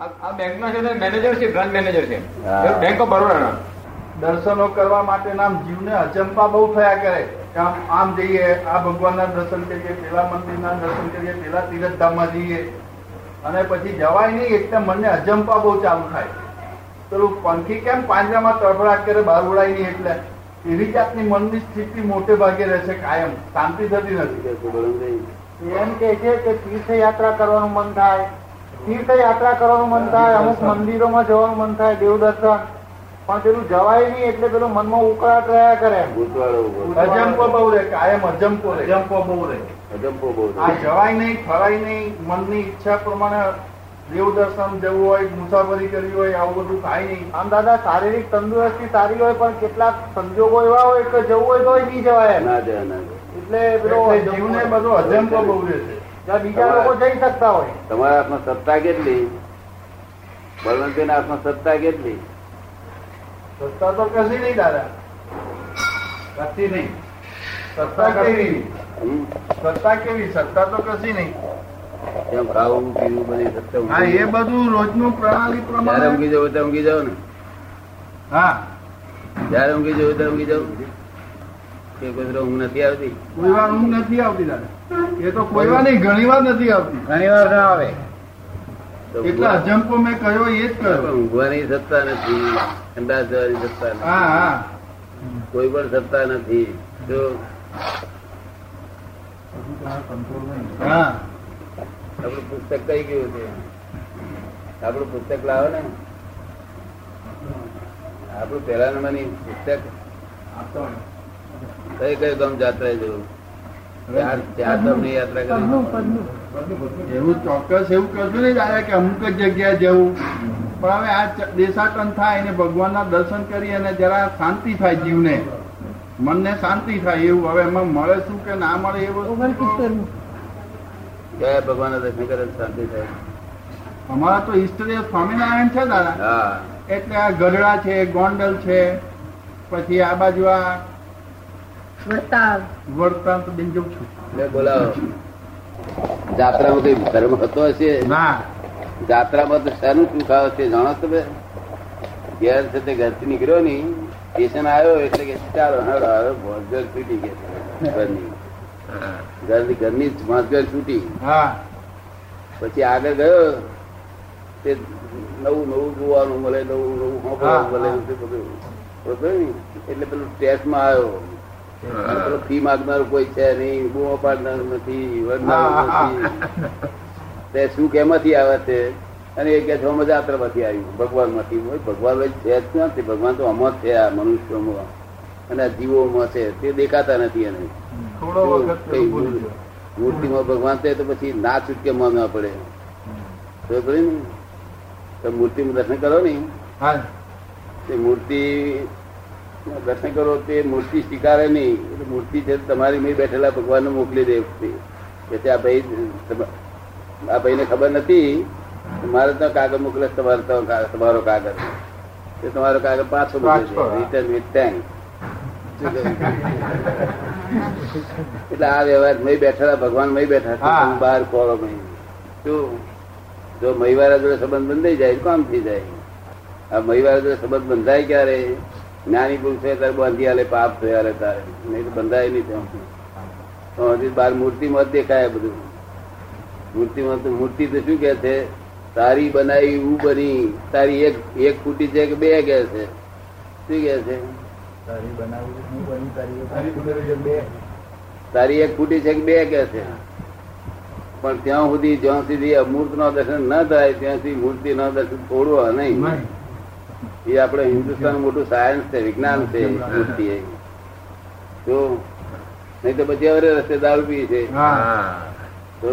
આ આ બેંકના છે મેનેજર છે બ્રાન્ચ મેનેજર છે. બેંક ઓફ બરોડાના દર્શનો કરવા માટે નામ જીવને અચંપા બહુ થયા કરે. કે આમ આમ જઈએ આ ભગવાનના દર્શન કરીએ પેલા મંદિરના દર્શન કરીએ પેલા તીરથધામમાં જઈએ. અને પછી જવાય નહીં એટલે મનને અજંપા બહુ ચાલુ થાય. પેલું પંખી કેમ પાંજરામાં તડફડાટ કરે બહાર ઉડાય નહીં એટલે? એવી જાતની મનની સ્થિતિ મોટે ભાગે રહેશે કાયમ. શાંતિ થતી નથી. એમ કે છે કે તીર્થયાત્રા કરવાનું મન થાય. તીર્થયાત્રા કરવાનું મન થાય અમુક મંદિરોમાં જવાનું મન થાય દેવદર્શન. પણ પેલું જવાય નહીં એટલે પેલું મનમાં ઉકળાટ રહ્યા કરે. અજંપો બહુ રહે કાયમ અજંપો અજંપો બહુ રહે. અજંપો બહુ આ જવાય નહીં ફરાય નહીં મનની ઈચ્છા પ્રમાણે દેવ દર્શન જવું હોય મુસાફરી કરવી હોય આવું બધું થાય નહીં. આમ દાદા શારીરિક તંદુરસ્તી સારી હોય પણ કેટલાક સંજોગો એવા હોય કે જવું હોય તો નહીં જવાય ના જાય ના એટલે પેલો જીવને બધો અજંપો બહુ રહેશે બીજા લોકો જઈ શકતા હોય. તમારા હાથમાં સત્તા કેટલી? બળવંતીના હાથમાં સત્તા કેટલી? સત્તા તો કશી નહીં દાદા. કશી નહીં. સત્તા કેવી? સત્તા કેવી? સત્તા તો કશી નહીં. એમ ખાવું પીવું બધી સત્તા હા એ બધું રોજનું પ્રણાલી જયારે પ્રમાણે. ઊંઘી જાવ ત્યારે ઊંઘી જાવ ને? હા. જયારે ઊંઘી જાવ ત્યારે ઊંઘી જાવ કે કોઈ ઊંઘ નથી આવતી? કોઈ ઊંઘ નથી આવતી દાદા. એ તો કોઈ વાર નહીં ઘણી વાર નથી આવતી. ઘણી વાર ના આવે. એટલે અજંપો મેં કહ્યો એ જ કહ્યો ઊંઘવાની સત્તા નથી ઠંડા જવાની સત્તા હા નથી. હા કોઈ પણ સત્તા નથી. જો હા. આપણું પુસ્તક કઈ ગયું છે? આપણું પુસ્તક લાવો ને. આપણું પહેલા નંબરની પુસ્તક. કઈ કઈ ગમ જાત્રા જવું એવું ચોક્કસ એવું કશું નહીં દાદા કે અમુક જ જગ્યાએ જવું. પણ હવે આ દેશાટન થાય ને ભગવાનના દર્શન કરી અને જરા શાંતિ થાય જીવને. મનને શાંતિ થાય એવું. હવે એમાં મળે શું કે ના મળે એવું કયા ભગવાન દર્શન કરે શાંતિ થાય. અમારા તો ઈષ્ટદેવ સ્વામિનારાયણ છે દાદા. એટલે આ ગઢડા છે ગોંડલ છે પછી આ બાજુ આ વર્તાંત બેન જઉં છું. એટલે બોલાવો. જાત્રામાં કઈ ધર્મ હતો હશે? ના. જાત્રામાં તો શાનું આવે છે જાણો તમે? ઘેર છે તે ઘરથી નીકળ્યો ની સ્ટેશન આવ્યો એટલે કે ચાલો હેડો હવે ભોજગર છૂટી ગયા ઘરની. ઘરની ઘરની ભોજગર છૂટી. હા. પછી આગળ ગયો તે નવું નવું જોવાનું મળે નવું નવું મળે બધું ને? એટલે પેલું ટેસ્ટમાં આવ્યો. પેલો ફી માગનાર કોઈ છે નહીં બૂમો પાડનાર નથી તે સુખ એમાંથી આવે છે. અને એ કે છે અમે જાત્રામાંથી આવ્યું ભગવાનમાંથી ભગવાન છે જ નથી ભગવાન તો અમત છે આ મનુષ્યોમાં. અને આ જીવોમાં છે. તે દેખાતા નથી એને. મૂર્તિમાં ભગવાન છે તો પછી ના છૂટકે માનવા પડે. તો ખરી ને? તો મૂર્તિમાં દર્શન કરો ને. મૂર્તિ દર્શન કરો તે મૂર્તિ સ્વીકારે નહીં. એટલે મૂર્તિ છે તમારી મેં બેઠેલા ભગવાનને મોકલી દે કે તે આ ભાઈ આ ભાઈને ખબર નથી મારે તો કાગળ મોકલે તમારે તમારો કાગળ. તે તમારો કાગળ પાછો મોકલે. રિટર્ન વિથ થેન્ક એટલે આ વ્યવહાર મય બેઠેલા ભગવાન મય બેઠા બહાર ખોળો નહીં. શું જો મહિવારા જોડે સંબંધ બંધાઈ જાય કામ થઈ જાય. આ મહિવારા જોડે સંબંધ બંધાય ક્યારે? જ્ઞાની પુરુષ છે ત્યારે બાંધી આલે પાપ થયા હાલે તારે. નહીં તો બંધાય નહીં ત્યાં તો હજી બાર મૂર્તિમાં દેખાય બધું. મૂર્તિમાં તો મૂર્તિ તો શું કે છે? તારી બનાવી હું બની. તારી એક એક ફૂટી છે કે બે કે છે? શું કે છે? તારી એક ફૂટી છે કે બે. કે છે? પણ ત્યાં સુધી જ્યાં સુધી અમૂર્ત નો દર્શન ન થાય ત્યાં સુધી મૂર્તિ નો દર્શન છોડવો નહીં. એ આપણે હિન્દુસ્તાન મોટું સાયન્સ છે વિજ્ઞાન છે મૂર્તિ એ નહીં તો પછી હવે રસ્તે દારૂ પી છે. તો?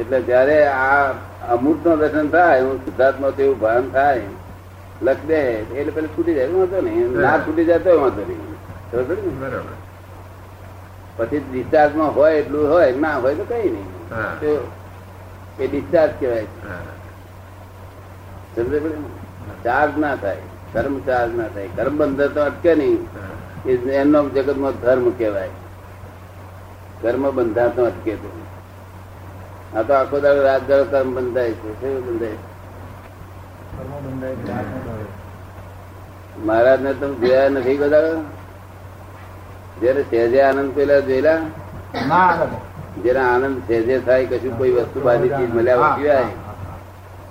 એટલે જયારે આ અમૃતનું દર્શન થાય હું સિદ્ધાર્થમાં તેવું ભાન થાય લખ દે એટલે પેલા છૂટી જાય. વાંધો નહીં. ના છૂટી જાય તો વાંધો નહીં. બરાબર પછી ડિસ્ચાર્જમાં હોય એટલું હોય ના હોય તો કઈ નહીં. એ ડિસ્ચાર્જ કહેવાય. સમજે પડે? ચાર્જ ના થાય ધર્મ ચાર્જ ના થાય. કર્મ બંધન તો અટકે નહીં. એમનો જગતમાં ધર્મ કહેવાય. કર્મ બંધાતો અટકે તો આ તો આખો દાડો રાત દાડો કર્મ બંધાય છે. શું બંધાય? મહારાજ ને તમે જોયા નથી બધા જયારે સહેજે આનંદ પેલા જોયેલા? જયારે જેના આનંદ સહેજે થાય કશું કોઈ વસ્તુ બાજુ ચીજ મળ્યા સિવાય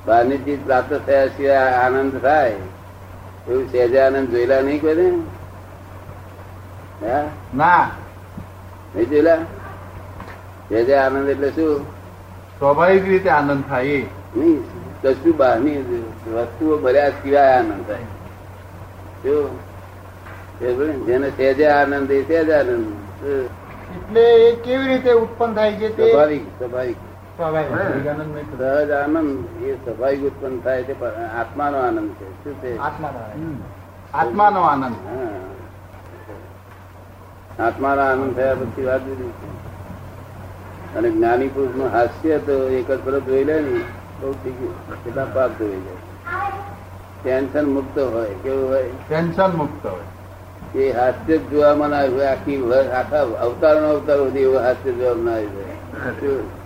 બહારની ચીજ પ્રાપ્ત થયા સિવાય આનંદ થાય એવું સહેજે આનંદ જોયેલા નહીં કોઈ ના. નહીં જોયેલા? સહેજે આનંદ એટલે શું? સ્વાભાવિક રીતે આનંદ થાય એ. નહીં કશું બહારની વસ્તુઓ ભર્યા સિવાય આનંદ થાય. ને, જેને સહેજે આનંદ એ સહેજ આનંદ. એટલે એ કેવી રીતે ઉત્પન્ન થાય છે સ્વાભાવિક સ્વાભાવિક. સહજ આનંદ. એ સ્વાભાવિક ઉત્પન્ન થાય છે પણ આત્માનો આનંદ છે. શું છે? આત્માનો આનંદ. આત્માનો આનંદ. થયા પછી વાત જુદી છે. અને જ્ઞાની પુરુષનું હાસ્ય તો એક જ ફરજ જોઈ લે ને બહુ કેટલા પાપ જોઈ જાય ટેન્શન મુક્ત હોય કેવું હોય? ટેન્શન મુક્ત હોય. એ હાસ્ય જ જોવામાં ના હોય. આખી આખા અવતાર નો અવતાર સુધી એવું હાસ્ય જોવામાં ના આવે શું?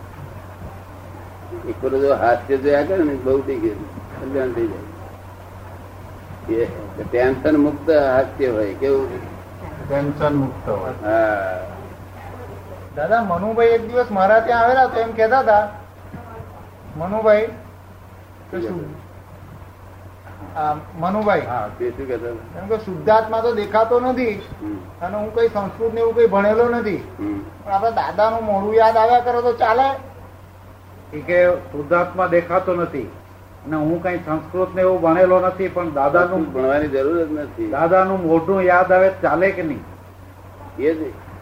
એક જો હાસ્ય જોયા કરે ને બહુ થઈ ગયું. કલ્યાણ થઈ જાય. ટેન્શન મુક્ત હાસ્ય હોય કેવું? ટેન્શન મુક્ત હોય. હા. દાદા મનુભાઈ એક દિવસ મારા ત્યાં આવેલા તો એમ કેતા હતા મનુભાઈ મનુભાઈ. એમ કે શુદ્ધાત્મા તો દેખાતો નથી અને હું કઈ સંસ્કૃત ને એવું કઈ ભણેલો નથી. પણ આપડે દાદાનું મોડું યાદ આવ્યા કરો તો ચાલે. કે શુદ્ધાત્મા દેખાતો નથી. અને હું કઈ સંસ્કૃત ને એવું ભણેલો નથી પણ દાદાનું ભણવાની જરૂર જ નથી. દાદાનું મોઢું યાદ આવે ચાલે કે નહીં? એ જ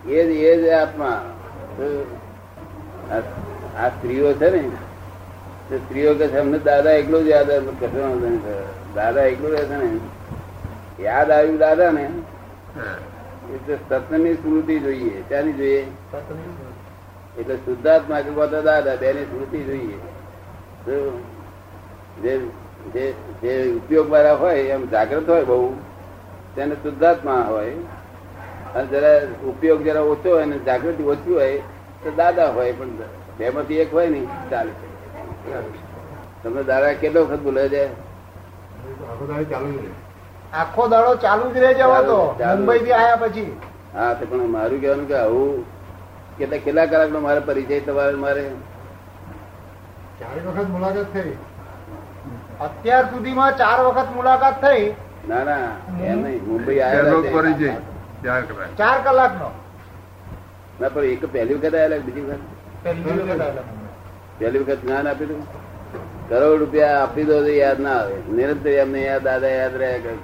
એ જ એ જ આત્મા. આ સ્ત્રીઓ છે ને તે સ્ત્રીઓ કે છે અમને દાદા એકલો જ યાદ આવે. કશો. દાદા એકલો રહે છે ને. યાદ આવ્યું દાદા ને એટલે સત્યની સ્મૃતિ જોઈએ ત્યાંની જોઈએ? એટલે શુદ્ધાત્મા કે પોતા દાદા બેની સ્મૃતિ જોઈએ. જે જે ઉપયોગ વાળા હોય એમ જાગ્રત હોય બહુ તેને શુદ્ધાત્મા હોય. અને જરા ઉપયોગ જરા ઓછો હોય ને જાગૃતિ ઓછી હોય તો દાદા હોય પણ બેમાંથી એક હોય ને ચાલે. તમને દાદા કેટલો વખત બોલે છે? આખો દાડો ચાલુ જ રહે જવા તો. મુંબઈ થી આયા પછી. હા તો પણ મારું કહેવાનું કે આવું કેટલા કેટલા કલાકનો મારે પરિચય તમારે મારે? ચાર વખત મુલાકાત થઈ. અત્યાર સુધીમાં ચાર વખત મુલાકાત થઈ. ના ના એમ નહીં. મુંબઈ આવ્યો પરિચય. ચાર કલાક. ચાર કલાકનો. ના પણ એક પહેલી વખત આવેલા બીજી વખત? પહેલી વખત આવેલા પહેલી વખત જ્ઞાન આપી દઉં કરોડ રૂપિયા આપી દો તો યાદ ના આવે. નિરંતર એમને યાદ દાદા યાદ રહ્યા કરે.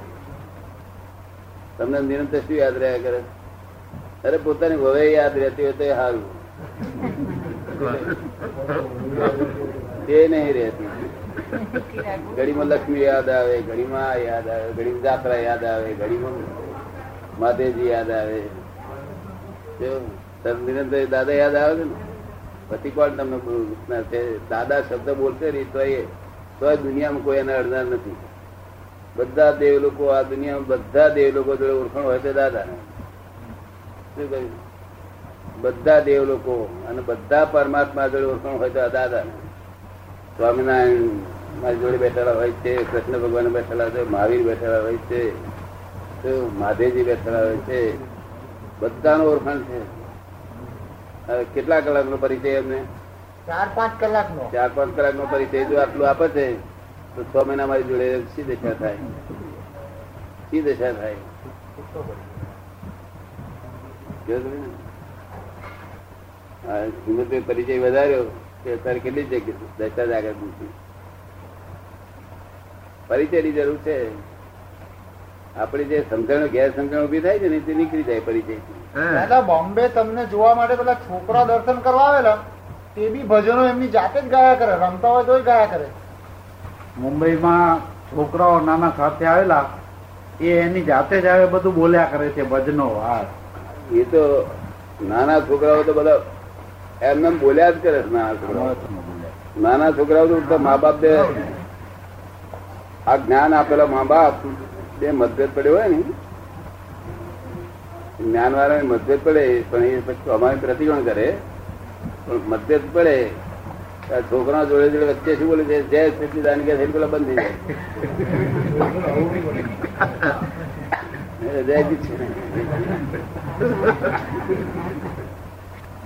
તમને નિરંતર શું યાદ રહ્યા કરે? અરે પોતાની વવે યાદ રહેતી હોય તો એ સારું તે નહીં રહેતી. ઘડીમાં લક્ષ્મી યાદ આવે, ઘડીમાં આ યાદ આવે, ઘડીમાં જાત્રા યાદ આવે, ઘડીમાં માધેજી યાદ આવે. જો તરત નિરંતર દાદા યાદ આવે છે ને? પછી કોણ તમને બોલનાર છે? દાદા શબ્દ બોલશે ને તો એ તો દુનિયામાં કોઈ એને અડનાર નથી. બધા દેવ લોકો આ દુનિયામાં બધા દેવ લોકો જોડે ઓળખાણ હોય તો દાદા. શું કહ્યું બધા દેવ લોકો અને બધા પરમાત્મા જોડે ઓળખાણ હોય તો દાદા સ્વામિનારાયણ મારી જોડે બેઠેલા હોય છે કૃષ્ણ ભગવાન બેઠેલા છે મહાવીર બેઠેલા હોય છે તો માધેજી બેઠેલા હોય છે. બધાનું ઓળખાણ છે. કેટલા કલાકનો પરિચય એમને? ચાર પાંચ કલાકનો. ચાર પાંચ કલાકનો પરિચય જો આટલું આપે છે તો છ મહિના મારી જોડે શી દશા થાય? શી દશા થાય? હિંમતભાઈ પરિચય વધાર્યો તે અત્યારે કેટલી જગ્યા દશા આગળ પૂછી પરિચયની જરૂર છે. આપણી જે સમજણ ગેરસમજણ ઊભી થાય છે ને તે નીકળી જાય પરિચય દાદા બોમ્બે તમને જોવા માટે પેલા છોકરા દર્શન કરવા આવેલા તે બી ભજનો એમની જાતે જ ગાયા કરે રમતા હોય તોય ગાયા કરે. મુંબઈમાં છોકરાઓ નાના સાથે આવેલા એ એની જાતે જ આવે બધું બોલ્યા કરે છે ભજનો હા એ તો નાના છોકરાઓ તો બધા એમને બોલ્યા જ કરે છે નાના છોકરાઓ. નાના છોકરાઓ તો મા બાપ બે આ જ્ઞાન આપેલા મા બાપ બે મતભેદ પડ્યો હોય ને. જ્ઞાન વાળા મતભેદ પડે પણ એ પછી અમારે પ્રતિકોણ કરે. પણ મતભેદ પડે છોકરા જોડે જોડે વચ્ચે શું બોલે છે? જય સચિદાન કે પેલા બંધ થઈ જાય.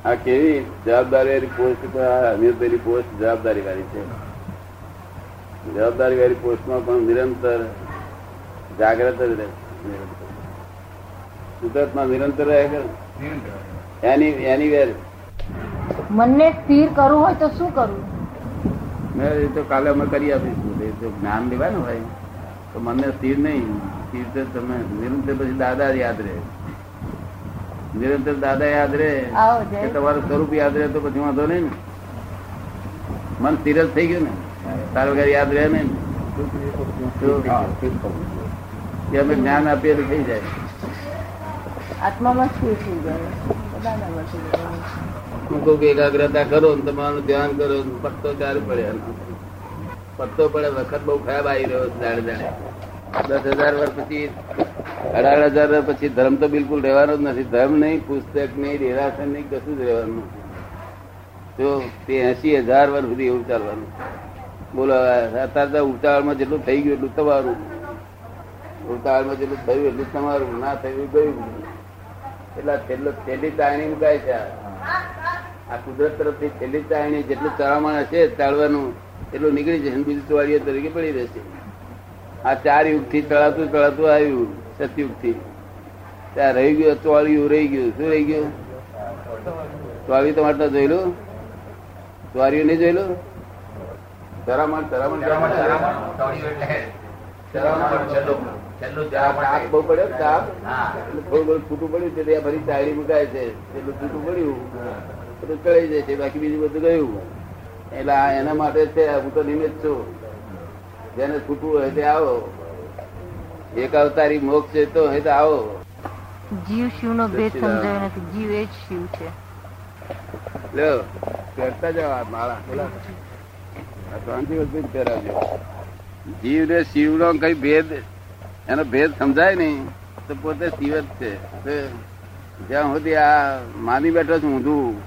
આ કેવી જવાબદારી પોસ્ટ અમીરભાઈ પોસ્ટ જવાબદારી વાળી છે. જવાબદારી વાળી પોસ્ટમાં પણ નિરંતર જાગ્રત જ રહે. સુરતમાં નિરંતર રહે એની એની વેર. મનને સ્થિર કરવું હોય તો શું કરવું? મેં એ તો કાલે અમે કરી આપીશું. એ તો જ્ઞાન લેવાનું ભાઈ તો મને સ્થિર નહીં. સ્થિર તો તમે નિરંતર પછી દાદા જ યાદ રહે નિરંતર દાદા યાદ રહે આવો જય કે તમારું સ્વરૂપ યાદ રહે તો પછી વાંધો નહીં ને મન સ્થિર જ થઈ ગયું ને તાર વગર યાદ રહે નહીં ને. કે અમે જ્ઞાન આપીએ એટલે થઈ જાય આત્મામાં સ્થિર થઈ જાય બધાના વચ્ચે જાય. હું કહું કે એકાગ્રતા કરો ને તમારું ધ્યાન કરો ને પત્તો ચાલુ પડે પત્તો પડે વખત બહુ ખરાબ આવી રહ્યો છે દાડે દાડે દસ હજાર વર્ષ પછી, અઢાર હજાર વર્ષ પછી ધર્મ તો બિલકુલ રહેવાનો જ નથી. ધર્મ નહીં, પુસ્તક નહીં, દેરાસર નહીં, કશું જ રહેવાનું તો તે એસી હજાર વર્ષ સુધી એવું ચાલવાનું. બોલો અત્યારે ઉતાવળમાં જેટલું થઈ ગયું એટલું તમારું. ઉતાવળમાં જેટલું થયું એટલું તમારું. ના થયું ગયું. એટલા છેલ્લો, છેલ્લી ચાયણી મુકાય છે? આ. કુદરત તરફથી છેલ્લી ચાયણી જેટલું ચડામણ હશે, ચાલવાનું, એટલું નીકળી જશે. બીજું ચોરીએ તરીકે પડી રહેશે. આ ચાર યુગથી ચડાતું ચડાતું આવ્યું સતયુગથી ત્યાં રહી ગયું, ચોળિયું રહી ગયું. શું રહી ગયું? ચોળિયું તમારે તો જોયેલું? ચોર્યું નહીં જોયેલું? ચરામણ ચરામણ બહુ પડ્યો ચાપ થોડું ઘણું છૂટું પડ્યું છે, ત્યાં ફરી મુકાય છે. એટલું છૂટું પડ્યું. બધું ચડાઈ જાય છે, બાકી બીજું બધું ગયું. એટલે એના માટે છે, હું તો નિમિત્ત છું. જેને છૂટવું હોય તે આવો. એક અવતારી મોક્ષ છે તો હોય તો આવો. જીવ શિવનો ભેદ સમજાયો નથી. જીવ એ જ શિવ છે. લ્યો કરતા જાવ માળા. બોલા. જીવ ને શિવ નો કઈ ભેદ એનો ભેદ સમજાય નહીં તો પોતે શિવ જ છે. જ્યાં સુધી આ માની બેઠો છું ઊંધું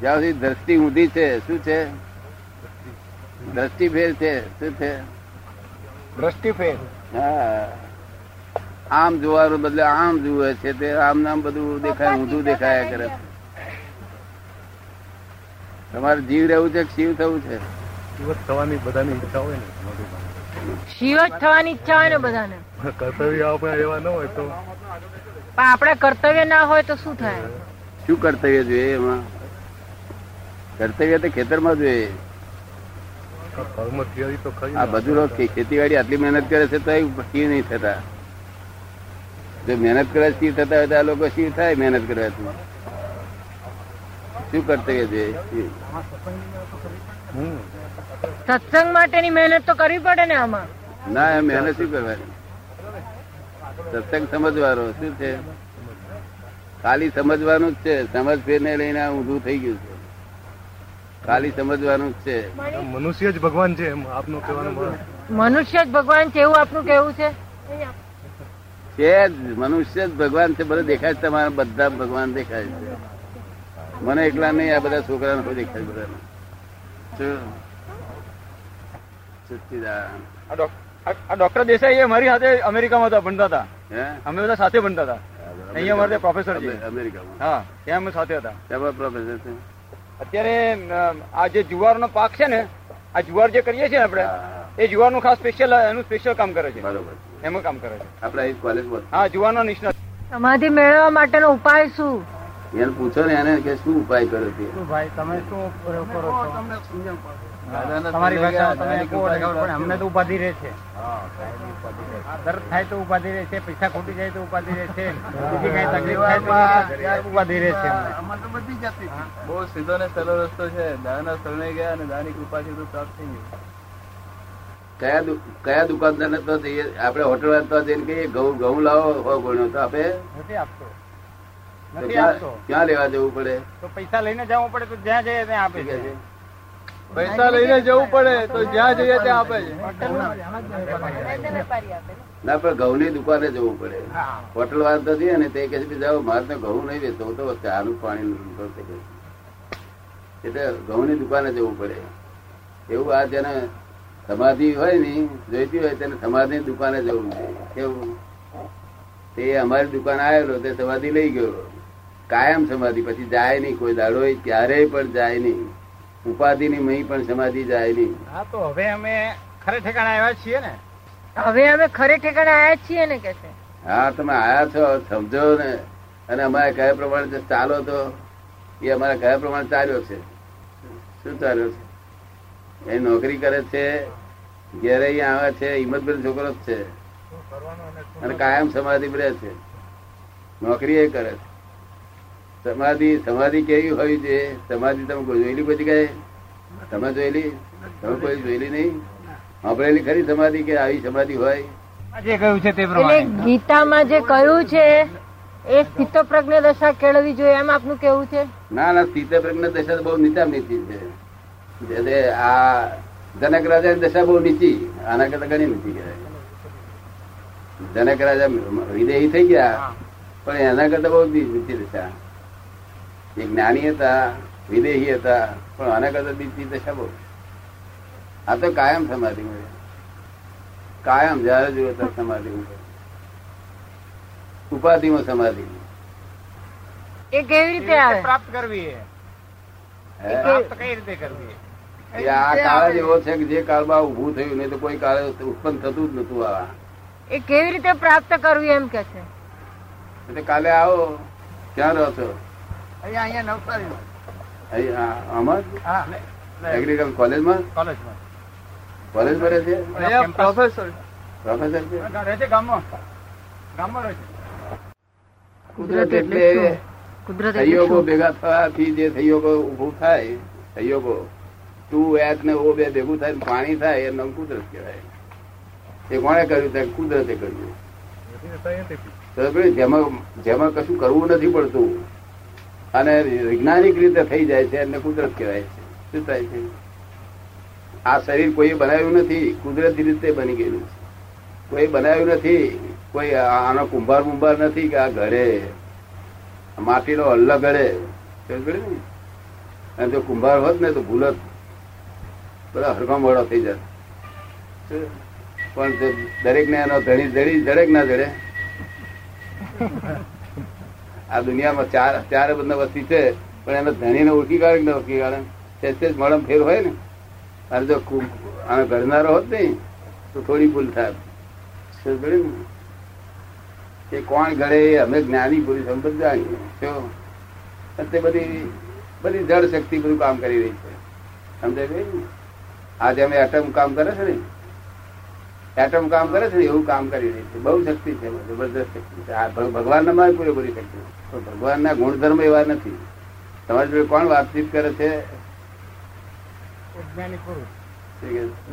જ્યાં સુધી દ્રષ્ટિ ઊંધી છે શું છે? દ્રષ્ટિ ફેર છે. શું છે? દ્રષ્ટિફેર હા. આમ જોવાનું બદલે આમ જુએ છે તે આમ નામ બધું દેખાય ઊંધું દેખાયા કરે. તમારે જીવ રહેવું છે શિવ થવું છે? થવાની બધાની ઈચ્છા હોય ને શિવ જ થવાની ઈચ્છા હોય ને બધાને. કર્તવ્ય આપણે એવા ન હોય તો. પણ આપણા કર્તવ્ય ના હોય તો શું થાય? શું કર્તવ્ય જોઈએ એમાં? કર્તવ્ય તો ખેતરમાં જોઈએ કર્મ થિયરી તો ખરી આ બધું લોકો ખેતીવાડી આટલી મહેનત કરે છે તો શિવ નહીં થતા. જો મહેનત કરે શિવ થતા હોય તો આ લોકો શિવ થાય મહેનત કરે શું જોઈએ શિવ. સત્સંગ માટેની મહેનત તો કરવી પડે ને આમાં. ના એ મહેનત શું કરવાની? સત્સંગ સમજવાનો શું છે? ખાલી સમજવાનું જ છે. સમજ ફેરને લઈને ઊંધું થઈ ગયું છે. ખાલી સમજવાનું છે. મનુષ્ય જ ભગવાન છે એમ આપનો કહેવાનો મનુષ્ય જ ભગવાન છે એવું આપનું કેવું છે? છે મનુષ્ય જ ભગવાન છે બધું દેખાય છે તમારા બધા ભગવાન દેખાય છે. મને એકલા નહીં આ બધા છોકરાને કોઈ દેખાય આ ડોક્ટર દેસાઈ એ મારી સાથે અમેરિકામાં હતા ભણતા હતા. અમે બધા સાથે ભણતા હતા. અહીંયા અમારે પ્રોફેસર છે. અમેરિકામાં. હા ત્યાં અમે સાથે હતા. ત્યાં પ્રોફેસર છે? અત્યારે આ જે જુવારનો પાક છે ને આ જુવાર જે કરીએ છીએ ને આપણે હા, એ જુવારનું ખાસ સ્પેશિયલ એનું સ્પેશિયલ કામ કરે છે. બરોબર. એમાં કામ કરે છે. આપડે અહીં કોલેજમાં હા જુવારનો નિષ્ણાત. સમાધિ મેળવવા માટેનો ઉપાય શું? એને પૂછો ને એને કે શું ઉપાય કર્યો તે? ભાઈ તમે શું કરો છો? તમારી ભાષા તમે. અમને તો ઉપાધિ રહે છે. તરત થાય તો ઉપાધિ રહે છે પૈસા ખોટી જાય તો ઉપાધિ રહે છે. બીજી કઈ તકલીફ થાય તો ઉપાધિ રહે છે. બહુ સીધો ને સહેલો રસ્તો છે. દાદાના શરણે ગયા અને દાની કૃપાથી બધું પ્રાપ્ત થઈ ગયું. કયા કયા દુકાનદાર ને તો જઈએ આપણે હોટલ વાળા તો જઈને કહીએ ઘઉં ઘઉં લાવો ગણ્યો તો આપે? નથી આપતો. નથી ક્યાં લેવા જવું પડે? તો પૈસા લઈને જવું પડે તો જ્યાં જઈએ ત્યાં આપે છે? પૈસા લઈને જવું પડે તો જ્યાં જઈએ ત્યાં આપે છે. ના, પણ ઘઉં ની દુકાને જવું પડે. હોટલ વાળા તો જઈએ ને તે કહે જાઓ, મારે ઘઉં નહીં વેચતો. તો ચાનું પાણી એટલે ઘઉંની દુકાને જવું પડે. એવું આ જેને સમાધિ હોય ને, જોઈતી હોય તેને સમાધિ દુકાને જવું કેવું? તે અમારી દુકાન આવેલો, તે સમાધિ લઈ ગયો. કાયમ સમાધિ. પછી જાય નહીં, કોઈ દાડો ક્યારેય પણ જાય નહીં. ઉપાધિની મહી પણ સમાધિ જાય નહીં. હા તો હવે અમે ખરે ઠેકાણે આવ્યા છીએ ને? હવે અમે ખરે ઠેકાણે આયા છીએ ને કે છે? હા તમે આયા છો સમજો ને. અને અમારે કયા પ્રમાણે જો ચાલો તો. એ અમારા કયા પ્રમાણે ચાલ્યો છે? શું ચાલ્યો છે? એ નોકરી કરે છે ઘેરે અહીંયા આવે છે હિંમતભાઈ છોકરો જ છે. અને કાયમ સમાધિ રહે છે. નોકરી એ કરે છે. સમાધિ સમાધિ કેવી હોય છે? સમાધિ તમે કોઈ જોયેલી પછી જગ્યાએ તમે જોયેલી? તમે કોઈ જોયેલી નહીં? સાંભળેલી ખરી સમાધિ કે આવી સમાધિ હોય? જે કહ્યું છે તે પ્રમાણે. ગીતામાં જે કહ્યું છે એ સ્થિત પ્રજ્ઞ દશા કેળવી જોઈએ એમ આપનું કેવું છે? ના ના સ્થિત પ્રજ્ઞ દશા બહુ નીચા નીચી છે. એટલે આ જનક રાજાની દશા બહુ નીચી આના કરતા ઘણી નીચી કહેવાય. જનક રાજા વિદેહી થઈ ગયા પણ એના કરતા બહુ નીચી દશા. એ જ્ઞાની હતા વિદેહી હતા પણ આના કરતા બીજી દશા બહુ આ તો કાયમ સમાધિ મળે કાયમ જયારે જુઓ ત્યારે સમાધિ મળે ઉપાધિમાં સમાધિ. એ કેવી રીતે પ્રાપ્ત કરવી એ. કઈ રીતે કરવી આ કાળ જ એવો છે કે જે કાળમાં ઉભું થયું નહીં તો કોઈ કાળ ઉત્પન્ન થતું જ નતું આ. એ કેવી રીતે પ્રાપ્ત કરવી એમ કે છે? એટલે કાલે આવો ક્યાં રહો છો? અહીંયા અહીંયા નવસારીમાં. અહીં આ- આમાં? હા. એગ્રીકલ્ચર કોલેજમાં. કોલેજમાં કોલેજ ભરે છે પ્રોફેસર પ્રોફેસર છે? રહે છે ગામમાં. ગામમાં રહે છે. કુદરત એટલે કુદરત સહયોગો ભેગા થવાથી જે સહયોગો ઉભું થાય સહયોગો ટુ એચ ને ઓ બે ભેગું થાય પાણી થાય એનું નામ કુદરત કહેવાય. એ કોણે કર્યું? તે કુદરતે કર્યું. જેમાં જેમાં કશું કરવું નથી પડતું. અને વૈજ્ઞાનિક રીતે થઈ જાય છે એને કુદરત કહેવાય છે. શું થાય છે? આ શરીર કોઈ બનાવ્યું નથી, કુદરતી રીતે બની ગયેલું છે. કોઈ બનાવ્યું નથી, કોઈ આનો કુંભાર મુંભાર નથી કે આ ઘરે, માટીનો હલ્લો ઘડે ને? અને જો કુંભાર હોત ને તો ભૂલત બધા હરકમ મોડા થઈ જાય પણ દરેકને દરેક એનો ધણી જડી જડે કે ના જડે આ દુનિયામાં ચાર ચાર બધા વસ્તી છે, પણ એને ધણીને ઓળખી કાઢે ને ઓળખી કાઢે? તે જ મળમ ફેર હોય ને. અરે જો આનો ઘડનારો હોત નહીં તો થોડી ભૂલ થાય. એ કોણ ઘડે અમે જ્ઞાની પુરુષ, અમે બધા જાણીએ તે બધી બધી જળ શક્તિ બધું કામ કરી રહી છે. સમજાય આજે અમે એટમ કામ કરે છે ને એટમ કામ કરે છે ને એવું કામ કરી રહી છે. બહુ શક્તિ છે જબરદસ્ત શક્તિ છે. આ ભગ- ભગવાનના માં પૂરેપૂરી શક્તિ છે. પણ ભગવાનના ગુણધર્મ એવા નથી. તમારી જોડે કોણ વાતચીત કરે છે?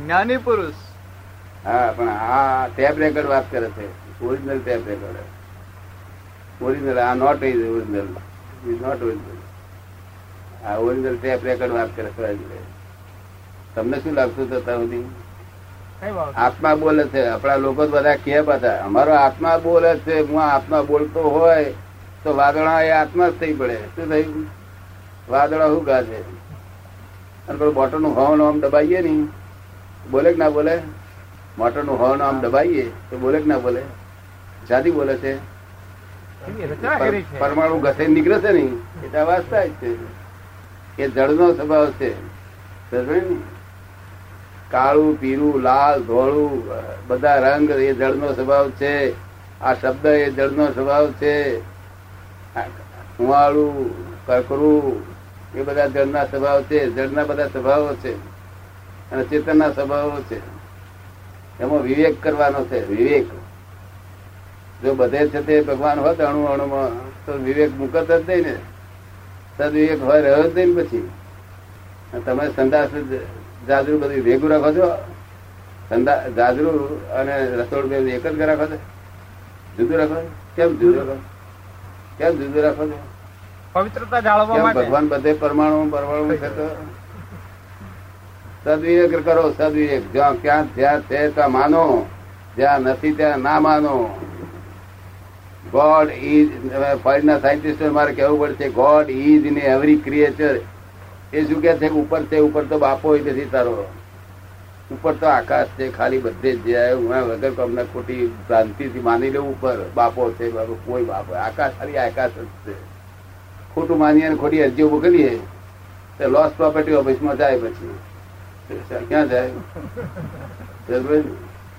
જ્ઞાની પુરુષ. હા પણ આ ટેપ રેકર્ડ વાત કરે છે. Original tape record. ઓરિજિનલ આ not is original. Is not original. આ ઓરિજિનલ ટેપ રેકર્ડ વાત કરે છે તમને શું લાગતું હતું ત્યાં સુધી? આત્મા બોલે છે. આપણા લોકો બધા કે બધા અમારો આત્મા બોલે છે હું આત્મા બોલતો હોય તો વાદળા એ આત્મા જ થઈ પડે. શું થયું? વાદળા શું ગાજે અને પેલું મોટરનું હવાનું આમ દબાઈએ ને બોલે કે ના બોલે? મોટરનું હવાનું આમ દબાઈએ તો બોલે કે ના બોલે? જાદી બોલે છે. પરમાણુ ઘસે નીકળે છે ને એટલે અવાજ થાય છે. એ જળનો સ્વભાવ છે. ને? કાળું, પીળું, લાલ, ધોળું, બધા રંગ એ જળનો સ્વભાવ છે. આ શબ્દ એ જળનો સ્વભાવ છે. આ કકરું, એ બધા જળના સ્વભાવ છે. જળના બધા સ્વભાવો છે. અને ચેતનના સ્વભાવો છે. એમાં વિવેક કરવાનો છે, વિવેક. જો બધે છે તે ભગવાન હોત અણુ અણુમાં, તો વિવેક મુકત જ નહીં ને. સદવિવેક હોય રહ્યો જ નહીં પછી. તમે સંદાસ જાજરું બધું ભેગું રાખો છો? ધંધા જાજરું અને રસોડ બે એક જ રાખો છો? જુદું રાખો કેમ જુદું રાખો કેમ જુદું રાખો છો? પવિત્રતા જાળવવા માટે. ભગવાન બધે પરમાણુ પરમાણુ છે તો સદવિવેક કરો સદવિવેક. જ્યાં ક્યાં જ્યાં છે ત્યાં માનો જ્યાં નથી ત્યાં ના માનો. ગોડ ઇઝ ફોરેનના સાયન્ટિસ્ટ મારે કહેવું પડશે God is in every creature એ શું કે છે, ઉપર છે, ઉપર તો બાપો હોય નથી તારો. ઉપર તો આકાશ છે, ખાલી બધે જ જાય હું વગર અમને ખોટી ભ્રાંતિથી માની લેવું ઉપર. બાપો છે બાપો કોઈ બાપો આકાશ ખાલી આકાશ જ છે. ખોટું માની અને ખોટી અરજીઓ મોકલીએ, તો લોસ પ્રોપર્ટી ઓફિસમાં જાય પછી. ક્યાં જાય?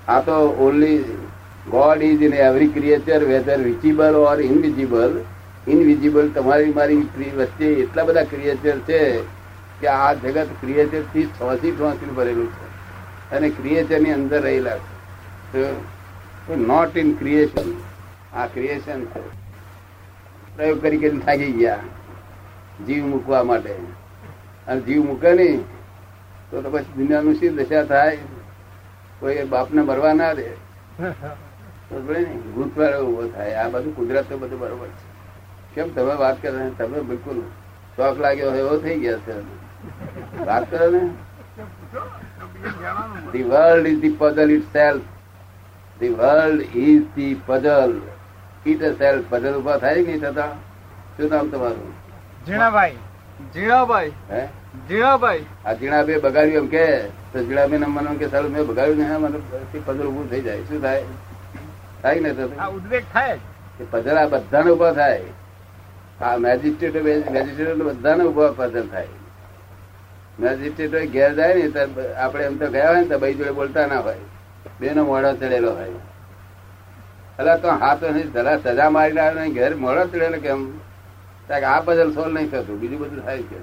આ તો only God is in every creature whether visible or invisible invisible તમારી, મારી વચ્ચે એટલા બધા ક્રિએચર છે. કે આ જગત ક્રિએચરથી છ ઠોસી ભરેલું છે. અને ક્રિએચરની અંદર રહેલા છે. નોટ ઇન ક્રિએશન આ ક્રિએશન છે. પ્રયોગ કરી કરીને થાકી ગયા. જીવ મૂકવા માટે. અને જીવ મૂકે નહીં, તો તો પછી દુનિયાનું શી દશા થાય? કોઈ બાપને મરવા ના દે. બરોબર ઊભો થાય. આ બધું કુદરત બધું બરોબર છે. કેમ તમે વાત કરો તમે બિલકુલ શોખ લાગ્યો એવો થઈ ગયા છે. વાત કરો ને. The world is the puzzle itself the world is the puzzle itself puzzle ઊભા થાય નહીં થતા? શું નામ તમારું? ઝીણાભાઈ. ઝીણાભાઈ. હે? ઝીણાભાઈ. આ ઝીણાભાઈ બગાડ્યું એમ કે? તો જીણાબે મને કે સારું મેં બગાડ્યું ને મને પઝલ ઉભું થઈ જાય. શું થાય? થાય ને થતું? ઉદ્વેગ થાય એ પઝલ આ બધાને ઊભા થાય. આ મેજિસ્ટ્રેટ મેજિસ્ટ્રેટ બધાને ઊભા પઝલ થાય. મેજિસ્ટ્રેટ ઘેર જાય ને તો આપણે એમ તો ગયા હોય ને તો ભાઈ જોડે બોલતા ના હોય બેનો મોડો ચડેલો હોય એટલે તો હાથ નહીં જરા સજા મારી લાવે ઘેર મોડો ચડેલો કેમ કે આ પઝલ સોલ્વ નહીં થતું બીજું બધું થાય છે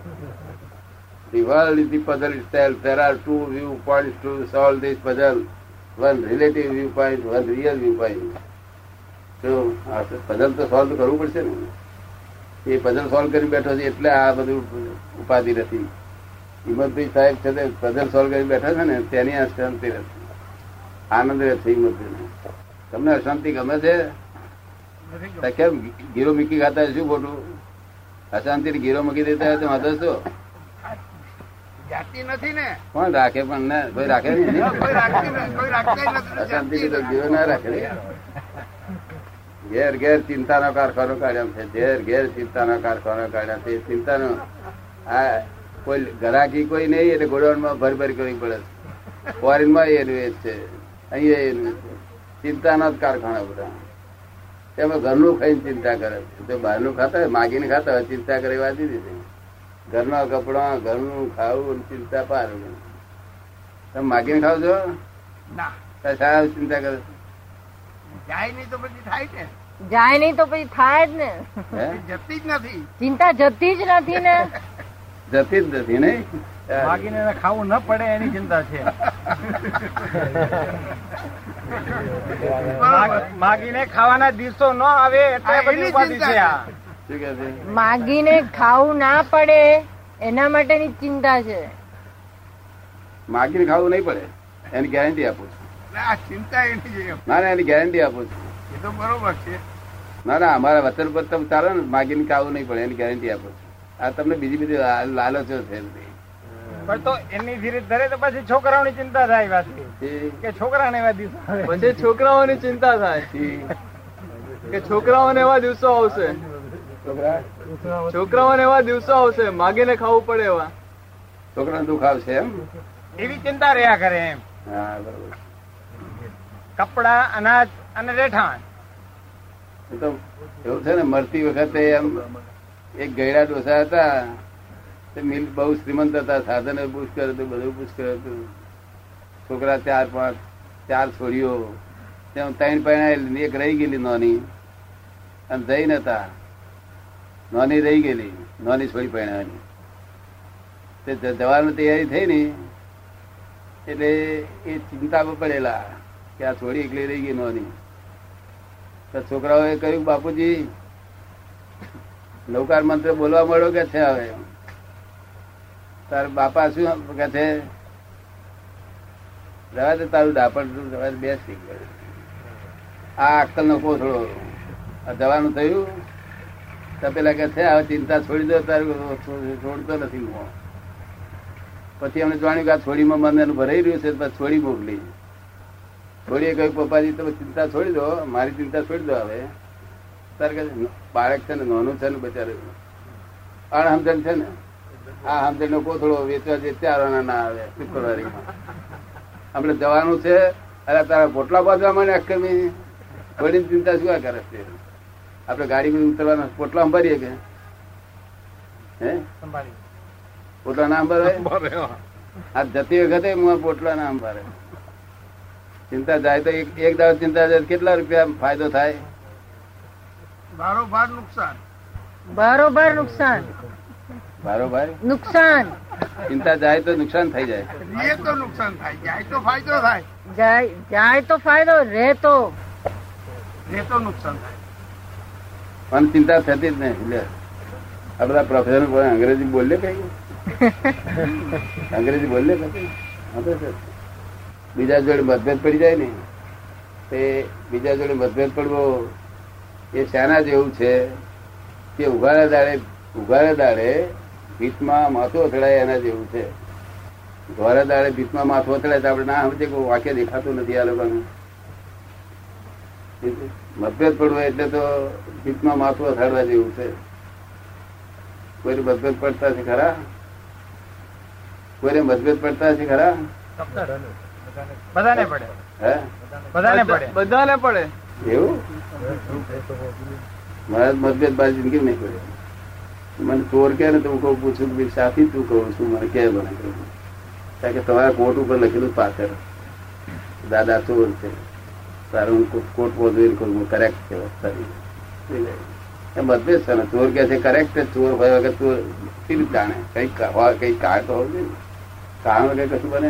The world is the puzzle itself. There are two viewpoints to solve this puzzle. One relative viewpoint, one real viewpoint. તો પઝલ તો સોલ્વ કરવું પડશે ને એ પઝલ સોલ્વ કરી બેઠો છે એટલે આ બધું ઉપાધિ નથી હિંમતભાઈ સાહેબ છે તે પઝલ સોલ્વ કરી બેઠા છે ને તેની અશાંતિ શાંતિ આનંદ રહે છે હિંમતભાઈને. તમને અશાંતિ ગમે છે? કેમ ગીરો મૂકી ખાતા શું ખોટું? અશાંતિ ગીરો મૂકી દેતા હોય તો વાંધો ને. કોણ રાખે પણ ના કોઈ રાખે અશાંતિ તો ગીરો ના રાખે. ઘેર ઘેર ચિંતાનો કારખાનો કાઢ્યા છે ઘેર ઘેર ચિંતાનો કારખાનો કાઢ્યા છે ચિંતાનો આ કોઈ ઘરાકી કોઈ નહીં એટલે ગોડાઉનમાં ભર ભર કરવી પડે. ફોરેનમાં એનું એ છે. અહીંયા એનું છે. ચિંતાનો જ કારખાના બધા. એમાં ઘરનું ખાઈને ચિંતા કરે તો બહારનું ખાતા હોય માગીને ખાતા હોય ચિંતા કરે વાત દીધી. ઘરના કપડા ઘરનું ખાવું ચિંતા પાર તમે માગીને ખાવ છો? સારા ચિંતા કરે જાય નહીં તો પછી થાય ને. જાય નહીં તો પછી થાય જ ને. જતી જ નથી. ચિંતા જતી જ નથી ને. જતી જ નથી નહીં? માગીને ખાવું ન પડે એની ચિંતા છે. માગીને ખાવાના દિવસો ન આવે એટલે બધી છે માગીને ખાવું ના પડે એના માટેની ચિંતા છે. માગીને ખાવું નહીં પડે એની ગેરંટી આપું છું. ના, ચિંતા એની ના ના એની ગેરંટી આપું છું. એ તો બરોબર છે. ના ના અમારા વતન પર તમે ચાલો ને માગીને ખાવું નહીં પડે એની ગેરંટી આપું છું. આ તમને બીજી બધી લાલચો છે પણ તો એની ધીરે ધરે તો પછી છોકરાઓની ચિંતા થાય પાછી. કે છોકરાને એવા દિવસો પછી છોકરાઓની ચિંતા થાય. કે છોકરાઓને એવા દિવસો આવશે. છોકરાઓને એવા દિવસો આવશે માગીને ખાવું પડે એવા. છોકરાને દુઃખ આવશે એમ? એવી ચિંતા રહ્યા કરે એમ. હા બરોબર. કપડા અનાજ અને રહેઠાણ. તો એવું છે ને મરતી વખતે એમ એક ગયડા ડોસા હતા, તે મિલ બહુ શ્રીમંત હતા, સાધન પુષ્કર હતું, બધું પુષ્કર હતું. છોકરા ચાર પાંચ, ચાર છોડીઓ તેમ ત્રણ પરણાયેલી એક રહી ગયેલી નોની. અને જઈ નતા. નોની રહી ગયેલી, નોની છોડી પરણાવાની તે જવાની તૈયારી થઈ ને, એટલે એ ચિંતામાં પડેલા કે આ છોડી એકલી રહી ગઈ નોની. તો છોકરાઓએ કહ્યું, બાપુજી નૌકાર મંત્ર બોલવા મળ્યો કે છે હવે તાર બાપા શું કે છે? રવા દે તારું ડાપણ બેસી બેસ આ અક્કલ નો કોથળો જવાનું થયું. તો પેલા કે છે હવે ચિંતા છોડી દો, તારું છોડતો નથી હું. પછી અમને જાણ્યું કે આ છોડીમાં મને એનું ભરાઈ રહ્યું છે, તો છોડી મોકલી. છોડીએ કહ્યું પપ્પાજી, તમે ચિંતા છોડી દો, મારી ચિંતા છોડી દો હવે. તારે બાળક છે ને નાનું છે ને બચારું. અણહમજન છે ને આ સમજણનો કોથળો વેચવા જે ચાર ના આવે શુક્રવારીમાં. આપણે જવાનું છે અરે તારા પોટલા બાંધવા મને અક્કમી વડીને ચિંતા શું કરે છે? આપણે ગાડીમાં ઉતરવાના પોટલા ભરીએ કે? હે? સંભાળી પોટલા ના ભરાય આ જતી વખતે હું પોટલા ના ભરે ચિંતા જાય તો એક દાવ ચિંતા જાય કેટલા રૂપિયા ફાયદો થાય? બારોબાર નુકસાન. બરોબર નુકસાન. બારોબાર? નુકસાન. ચિંતા જાય તો નુકસાન થઈ જાય. તો નુકસાન થાય જાય તો ફાયદો થાય. જાય જાય તો ફાયદો રહે તો. નુકસાન થાય. પણ ચિંતા થતી જ નહીં લે. આ બધા પ્રોફેસર અંગ્રેજી બોલે કઈ અંગ્રેજી બોલે કઈ. બીજા જોડે મતભેદ પડી જાય ને તે બીજા જોડે મતભેદ પડવો એ શાના જેવું છે કે ઉઘાડા દાડે ઉઘાડા દાડે ભીતમાં માથું અથડાય એના જેવું છે. ઘોડા દાડે ભીતમાં માથું અથડાય તો આપણે ના સમજે કે વાક્ય દેખાતું નથી આ લોકોને. મતભેદ પડવો એટલે તો ભીતમાં માથું અથાડવા જેવું છે. કોઈને મતભેદ પડતા છે ખરા? કોઈને મતભેદ પડતા છે ખરા? બધાને પડે. હે? બધાને પડે. બધાને પડે. એવું? મારા મતભેદ બાજુ જિંદગી નહીં પડે મને ચોર કે ને તો કહું, પૂછું કે ભાઈ, સાથી તું કહું છું, મને કે મને કહું. કારણ કે તમારા કોટ ઉપર લખેલું પાછળ દાદા ચોર છે. તારું હું કોટ પહોંચવી હું કરેક્ટ છે સારી એ મતભેદ છે ને. ચોર કે છે કરેક્ટ ચોર હોય વગર ચોર રીતે જાણે? કઈ કઈ કારણ તો હોવું ને. કારણ વગર કશું બને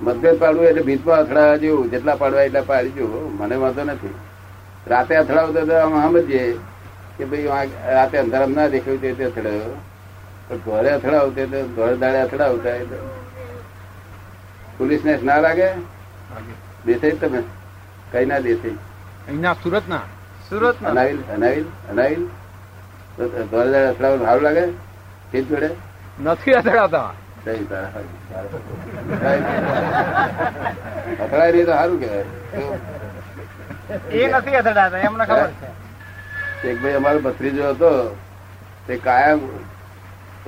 મતભેદ પાડવું એટલે ભીતમાં અથડાવા જેવું, જેટલા પાડવા એટલા પાડી જો મને વાંધો નથી. રાતે અથડાવતો તો આમ સમજીએ કે ભાઈ રાતે અંધારામ ના દેખાયું તે અથડાયો. પણ ઘરે અથડાવતે તો ઘર દાડે અથડાવતા એટલે પોલીસ ને લાગે? દેસાઈ તમે કઈ ના દેસાઈ અહીંના સુરત ના સુરત અનાવિલ અનાવિલ? અનાવિલ ઘર દાડે અથડાવવાનું સારું લાગે? તે જોડે? નથી અથડાતા અથડાય નહીં તો સારું કહેવાય. એ નથી એક ભાઈ અમારો ભત્રીજો હતો, તે કાયમ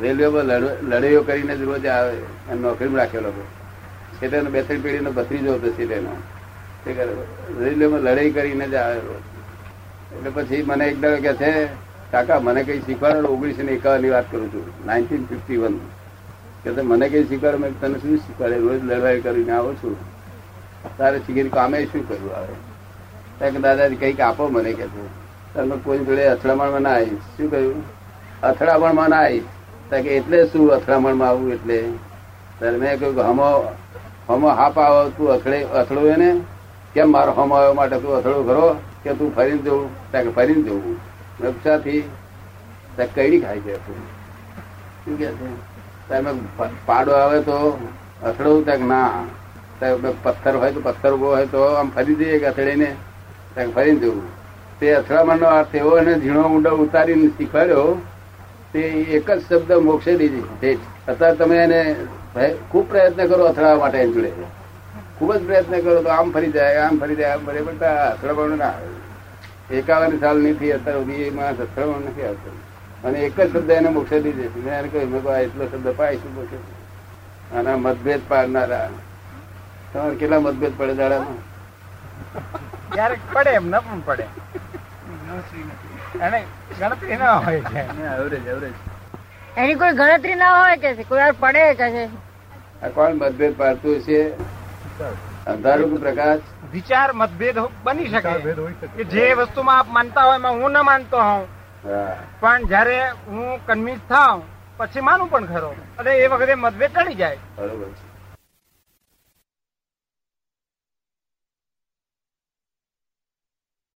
રેલવેમાં લડાઈઓ કરીને જ રોજ આવે, એમ નોકરીમાં રાખેલો હતો. સીટેનો બે ત્રણ પેઢીનો ભત્રીજો હતો સીટેનો તે રેલવેમાં લડાઈ કરીને જ આવે એટલે પછી મને એક દાડો કે છે, કાકા, મને કઈ શીખવાડો ઓગણીસો ને એકાવનની વાત કરું છું. Nineteen fifty one. કે મને કઈ શીખવાડો, મેં તને શું શીખવાડે? રોજ લડવાઈ કરીને આવો છું. તારે શીખીને કામે શું કર્યું આવે? દાદાજી કંઈક આપો મને કે છે. તમે કોઈ જોડે અથડામણમાં ના આવી. શું કહ્યું? અથડામણમાં ના ત્યાં કે એટલે શું અથડામણમાં આવું એટલે? ત્યારે મેં કહ્યું હમો હમો હાપ આવો, તું અથડે, અથડો એને. કેમ મારો હમો આવ્યો માટે તું અથડો ખરો? કે તું ફરીને જવું ત્યાં કે ફરીને જવું રક્ષાથી ત્યાં કઈડી ખાઈ છે તું. શું કે છે? તમે પાડો આવે તો અથડવું ત્યાં ના. પથ્થર હોય તો પથ્થર ઊભો હોય તો આમ ફરી જઈએ અથડીને. ફરીને જવું તે અથડામણનો અર્થ એવો અને ઝીણો ઊંડો ઉતારીને શીખવાડ્યો, તે એક જ શબ્દ મોક્ષે દીધી. અત્યારે તમે એને ખૂબ પ્રયત્ન કરો અથડાવા માટે એની જોડે. ખૂબ જ પ્રયત્ન કરો તો આમ ફરી જાય, આમ ફરી જાય, આમ ફરી પણ અથડામણ ના આવે. એકાવન સાલ નથી, અત્યાર સુધી એમાં અથડામણ નથી આવતો. અને એક જ શબ્દ એને મોક્ષે દીધી. મેં એને કહ્યું, મેં એટલો શબ્દ પાઈશું મોક્ષે? આના મતભેદ પાડનારા. તમારે કેટલા મતભેદ પડે દાડામાં? ક્યારેક પડે એમ ન પણ પડે. અને ગણતરી ના હોય છે એવરેજ એવરેજ એની કોઈ ગણતરી ના હોય કે છે? કોઈ વાર પડે કે છે? આ કોણ મતભેદ પાડતું છે અંધારું કે પ્રકાશ? વિચાર મતભેદ બની શકે. કે જે વસ્તુમાં આપ માનતા હોય એમાં હું ના માનતો હોઉં. પણ જયારે હું કન્વિન્સ થાઉં પછી માનું પણ ખરો. અને એ વખતે મતભેદ ટળી જાય. બરોબર છે.